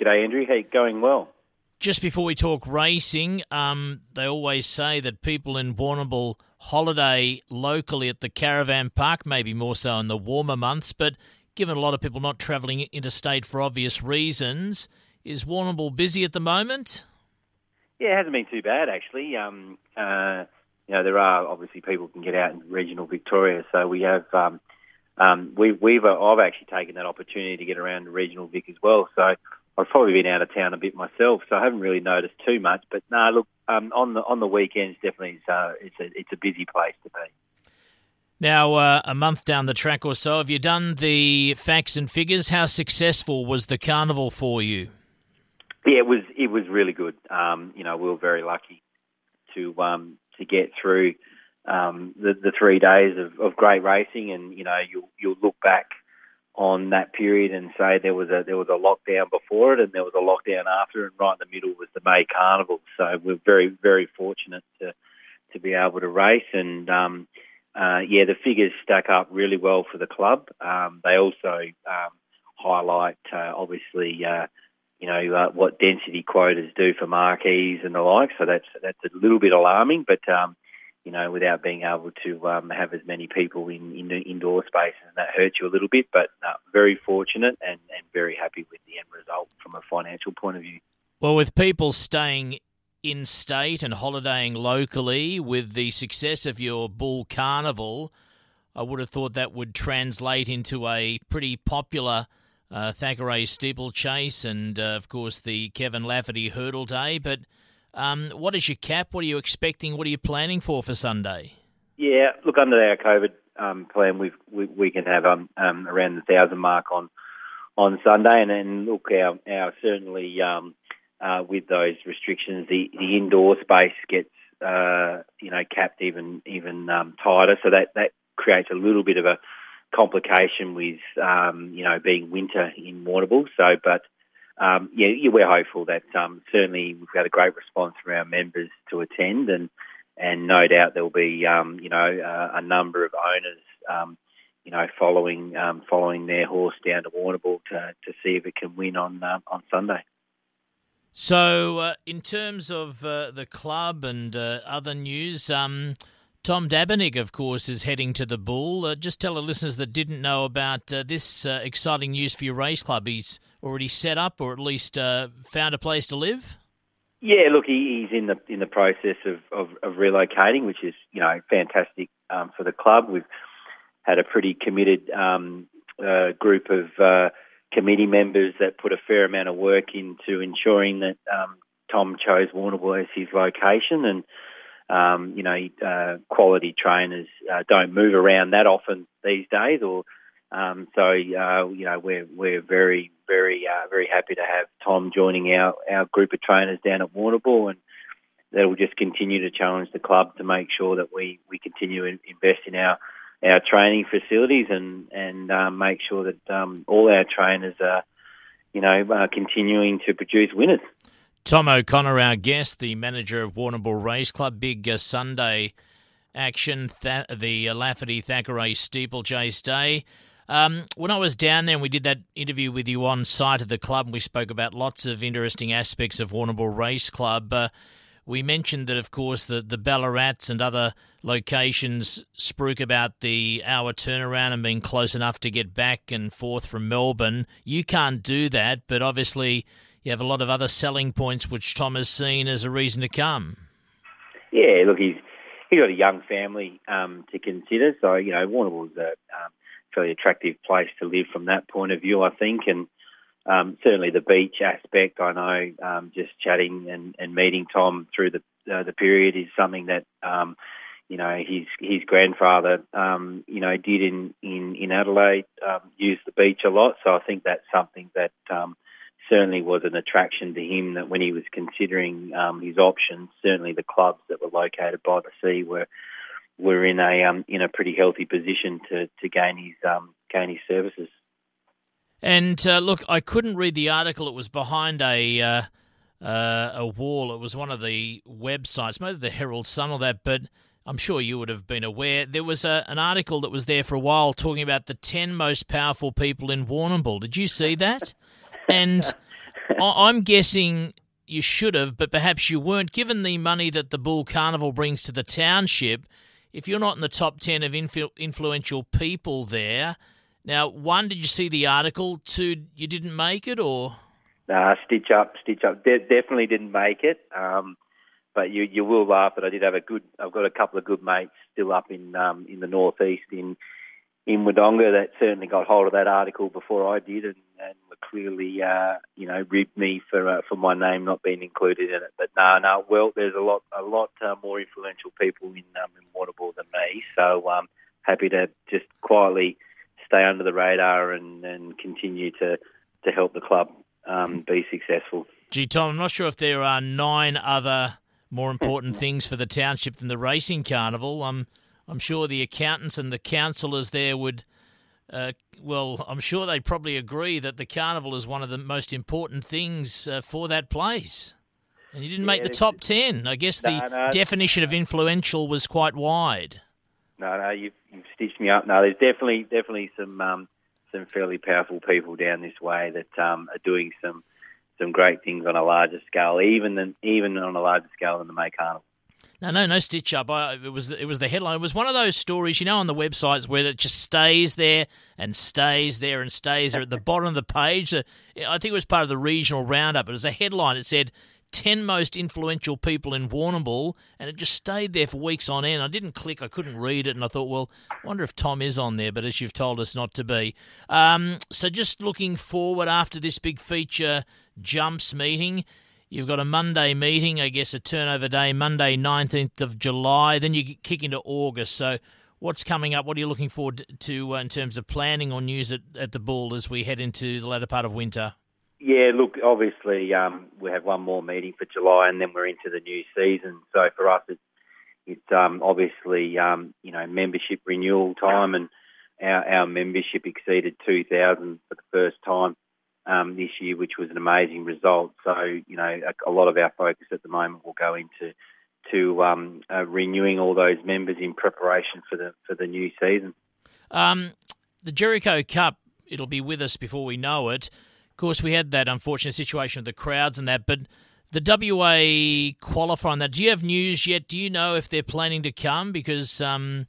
G'day, Andrew. Hey, going well. Just before we talk racing, um, they always say that people in Warrnambool holiday locally at the caravan park, maybe more so in the warmer months, but given a lot of people not travelling interstate for obvious reasons, is Warrnambool busy at the moment? Yeah, it hasn't been too bad actually. Um, uh, you know, there are obviously people can get out in regional Victoria, so we have. Um, um, we, we've uh, I've actually taken that opportunity to get around regional Vic as well. So I've probably been out of town a bit myself, so I haven't really noticed too much. But no, look, um, on the on the weekends, definitely it's, uh, it's a it's a busy place to be. Now, uh, a month down the track or so, have you done the facts and figures? How successful was the carnival for you? Yeah, it was it was really good. Um, you know, we were very lucky to um, to get through um, the, the three days of, of great racing, and you know, you'll you'll look back on that period and say there was a there was a lockdown before it and there was a lockdown after, and right in the middle was the May Carnival. So we're very very fortunate to to be able to race, and um, uh, yeah, the figures stack up really well for the club. Um, they also um, highlight uh, obviously. Uh, you know uh, what density quotas do for marquees and the like, so that's that's a little bit alarming. But um, you know, without being able to um, have as many people in, in the indoor spaces, and that hurts you a little bit. But uh, very fortunate and, and very happy with the end result from a financial point of view. Well, with people staying in state and holidaying locally, with the success of your Bull Carnival, I would have thought that would translate into a pretty popular uh, Thackeray steeplechase and, uh, of course, the Kevin Lafferty hurdle day. But um, what is your cap? What are you expecting? What are you planning for for Sunday? Yeah, look, under our COVID um, plan, we we can have um, um, around the thousand mark on on Sunday, and then look, our, our certainly um, uh, with those restrictions, the, the indoor space gets uh, you know capped even even um, tighter, so that that creates a little bit of a complication with um, you know being winter in Warrnambool. So, but um, yeah, yeah, we're hopeful that um, certainly we've got a great response from our members to attend, and and no doubt there'll be um, you know uh, a number of owners um, you know following um, following their horse down to Warrnambool to to see if it can win on uh, on Sunday. So, uh, in terms of uh, the club and uh, other news, um, Tom Dabernig, of course, is heading to the Bull. Uh, just tell the listeners that didn't know about uh, this uh, exciting news for your race club. He's already set up, or at least uh, found a place to live. Yeah, look, he, he's in the in the process of, of, of relocating, which is you know fantastic um, for the club. We've had a pretty committed um, uh, group of uh, committee members that put a fair amount of work into ensuring that um, Tom chose Warrnambool as his location and um, you know, uh, quality trainers uh, don't move around that often these days, or um, so uh, you know we're we're very very uh, very happy to have Tom joining our our group of trainers down at Warrnambool, and that will just continue to challenge the club to make sure that we we continue to invest in our our training facilities and and um, make sure that um, all our trainers are you know uh, continuing to produce winners. Tom O'Connor, our guest, the manager of Warrnambool Race Club, big uh, Sunday action, th- the Lafferty Thackeray Steeplechase Day. Um, when I was down there and we did that interview with you on site of the club, and we spoke about lots of interesting aspects of Warrnambool Race Club. Uh, we mentioned that, of course, the, the Ballarats and other locations spruik about the hour turnaround and being close enough to get back and forth from Melbourne. You can't do that, but obviously you have a lot of other selling points which Tom has seen as a reason to come. Yeah, look, he's he's got a young family um, to consider, so you know Warrnambool's a um, fairly attractive place to live from that point of view, I think, and um, certainly the beach aspect. I know um, just chatting and, and meeting Tom through the uh, the period is something that um, you know his his grandfather um, you know did in in in Adelaide um, use the beach a lot. So I think that's something that um, certainly was an attraction to him that when he was considering um, his options, certainly the clubs that were located by the sea were were in a um, in a pretty healthy position to to gain his um, gain his services. And uh, look, I couldn't read the article. It was behind a uh, uh, a wall. It was one of the websites, maybe the Herald Sun or that, but. I'm sure you would have been aware. There was a, an article that was there for a while talking about the 10 most powerful people in Warrnambool. Did you see that? And I'm guessing you should have, but perhaps you weren't. Given the money that the Bull Carnival brings to the township, if you're not in the top 10 of influ- influential people there, now, one, did you see the article? Two, you didn't make it, or? Nah, stitch up, stitch up. De- definitely didn't make it. Um, but you you will laugh that I did have a good. I've got a couple of good mates still up in um, in the northeast in in Wodonga that certainly got hold of that article before I did, and, and clearly uh, you know ribbed me for uh, for my name not being included in it. But no, no. Well, there's a lot a lot uh, more influential people in um, in than me, so um, happy to just quietly stay under the radar and, and continue to to help the club um, be successful. Gee, Tom, I'm not sure if there are nine other more important things for the township than the racing carnival. I'm I'm sure the accountants and the councillors there would. Uh, well, I'm sure they'd probably agree that the carnival is one of the most important things uh, for that place. And you didn't yeah, make the top ten. I guess the no, definition of influential was quite wide. No, no, you've, you've stitched me up. No, there's definitely definitely some um, some fairly powerful people down this way that um, are doing some some great things on a larger scale, even than even on a larger scale than the May Carnival. No, no, no stitch up. I, it was it was the headline. It was one of those stories, you know, on the websites where it just stays there and stays there and stays there at the bottom of the page. I think it was part of the regional roundup. It was a headline. It said 10 most influential people in Warrnambool, and it just stayed there for weeks on end. I didn't click, I couldn't read it, and I thought, well, I wonder if Tom is on there, but as you've told us not to be. Um, so just looking forward after this big feature jumps meeting. You've got a Monday meeting, I guess a turnover day, Monday, 19th of July. Then you kick into August. So, what's coming up? What are you looking forward to uh, in terms of planning or news at, at the Bull as we head into the latter part of winter? Yeah, look, obviously um, we have one more meeting for July, and then we're into the new season. So for us, it's it's um, obviously um, you know membership renewal time, and our, our membership exceeded 2,000 for the first time um, this year, which was an amazing result. So you know a, a, lot of our focus at the moment will go into to um, uh, renewing all those members in preparation for the for the new season. Um, the Jericho Cup, it'll be with us before we know it Of course, we had that unfortunate situation with the crowds and that, but the WA qualifying that. Do you have news yet? Do you know if they're planning to come? Because um,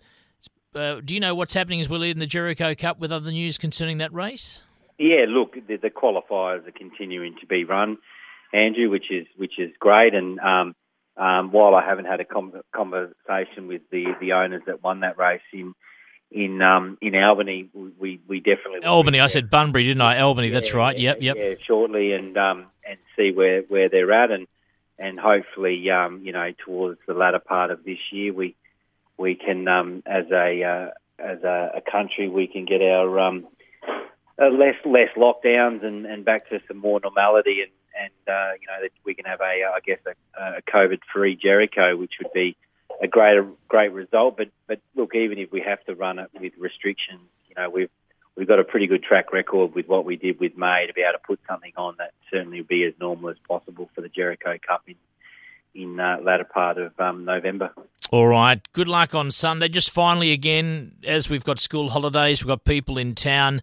uh, do you know what's happening as we're leading the Jericho Cup with other news concerning that race? Yeah, look, the, the qualifiers are continuing to be run, Andrew, which is which is great. And um, um, while I haven't had a conversation with the the owners that won that race in in um, in Albany, we we definitely Albany. I said Bunbury, didn't I? Albany. Yeah, that's right. Yep, yep. Yeah, shortly, and um, and see where, where they're at, and and hopefully, um, you know, towards the latter part of this year, we we can, um, as a uh, as a, a, country, we can get our um, uh, less less lockdowns and, and back to some more normality, and and uh, you know we can have a I guess a, a COVID free Jericho, which would be a great great result. But but look, even if we have to run it with restrictions, you know we've we've got a pretty good track record with what we did with May to be able to put something on that certainly will be as normal as possible for the Jericho Cup in in uh, latter part of um, November. All right. Good luck on Sunday. Just finally, again, as we've got school holidays, we've got people in town.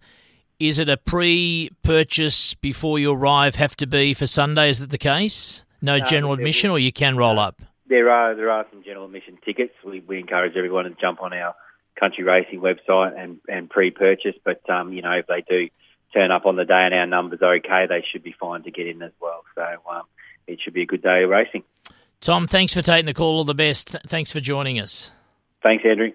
Is it a pre-purchase before you arrive? Have to be for Sunday? Is that the case? No, no general admission, or you can roll up. There are there are some general admission tickets. We, we encourage everyone to jump on our country racing website and, and pre-purchase. But um, you know, if they do turn up on the day and our numbers are okay, they should be fine to get in as well. So um, it should be a good day of racing. Tom, thanks for taking the call. All the best. Thanks for joining us. Thanks, Andrew.